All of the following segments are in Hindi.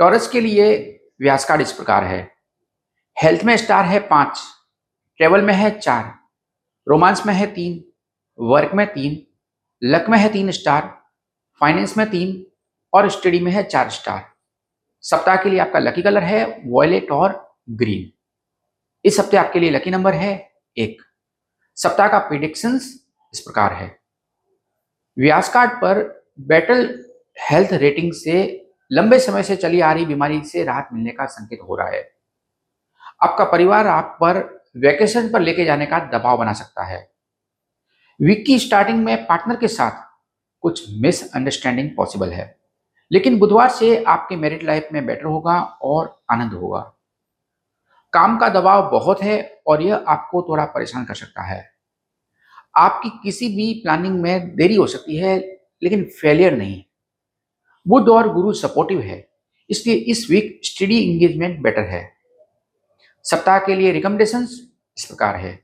टॉरस के लिए व्यास कार्ड इस प्रकार है। हेल्थ में स्टार है पाँच, ट्रेवल में है चार, रोमांस में है तीन, वर्क में तीन, लक में है तीन स्टार, फाइनेंस में तीन और स्टडी में है चार स्टार। सप्ताह के लिए आपका लकी कलर है, वॉयलेट और ग्रीन। इस हफ़्ते आपके लिए लकी नंबर है एक। सप्ताह का प्रिडिक्शंस इस प्रकार है। व्यास कार्ड पर बैटल हेल्थ रेटिंग से लंबे समय से चली आ रही बीमारी से राहत मिलने का संकेत हो रहा है। आपका परिवार आप पर वैकेशन पर लेके जाने का दबाव बना सकता है। वीक की स्टार्टिंग में पार्टनर के साथ कुछ मिसअंडरस्टैंडिंग पॉसिबल है। लेकिन बुधवार से आपके मैरिड लाइफ में बेटर होगा और आनंद होगा। काम का दबाव बहुत है और यह आपको थोड़ा परेशान कर सकता है। आपकी किसी भी प्लानिंग में देरी हो सकती है, लेकिन फेलियर नहीं। बुद्ध और गुरु सपोर्टिव है, इसलिए इस वीक स्टडी इंगेजमेंट बेटर है। सप्ताह के लिए रिकमेंडेशन इस प्रकार है।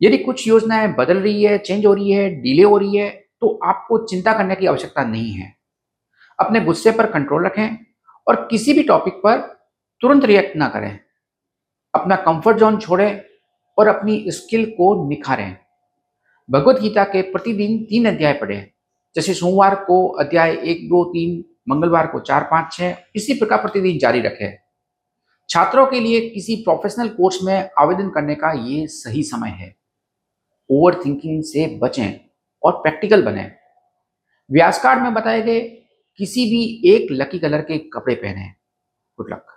यदि कुछ योजनाएँ बदल रही है चेंज हो रही है डिले हो रही है तो आपको चिंता करने की आवश्यकता नहीं है। अपने गुस्से पर कंट्रोल रखें और किसी भी टॉपिक पर तुरंत रिएक्ट ना करें। अपना कंफर्ट जोन छोड़ें और अपनी स्किल को निखारें। भगवत गीता के प्रतिदिन तीन अध्याय पढ़ें। जैसे सोमवार को अध्याय एक, दो, तीन, मंगलवार को चार, पाँच छः इसी प्रकार प्रतिदिन जारी रखें। छात्रों के लिए किसी प्रोफेशनल कोर्स में आवेदन करने का ये सही समय है। ओवर थिंकिंग से बचें और प्रैक्टिकल बने। व्यास कार्ड में बताए गए किसी भी एक लकी कलर के कपड़े पहने। Good luck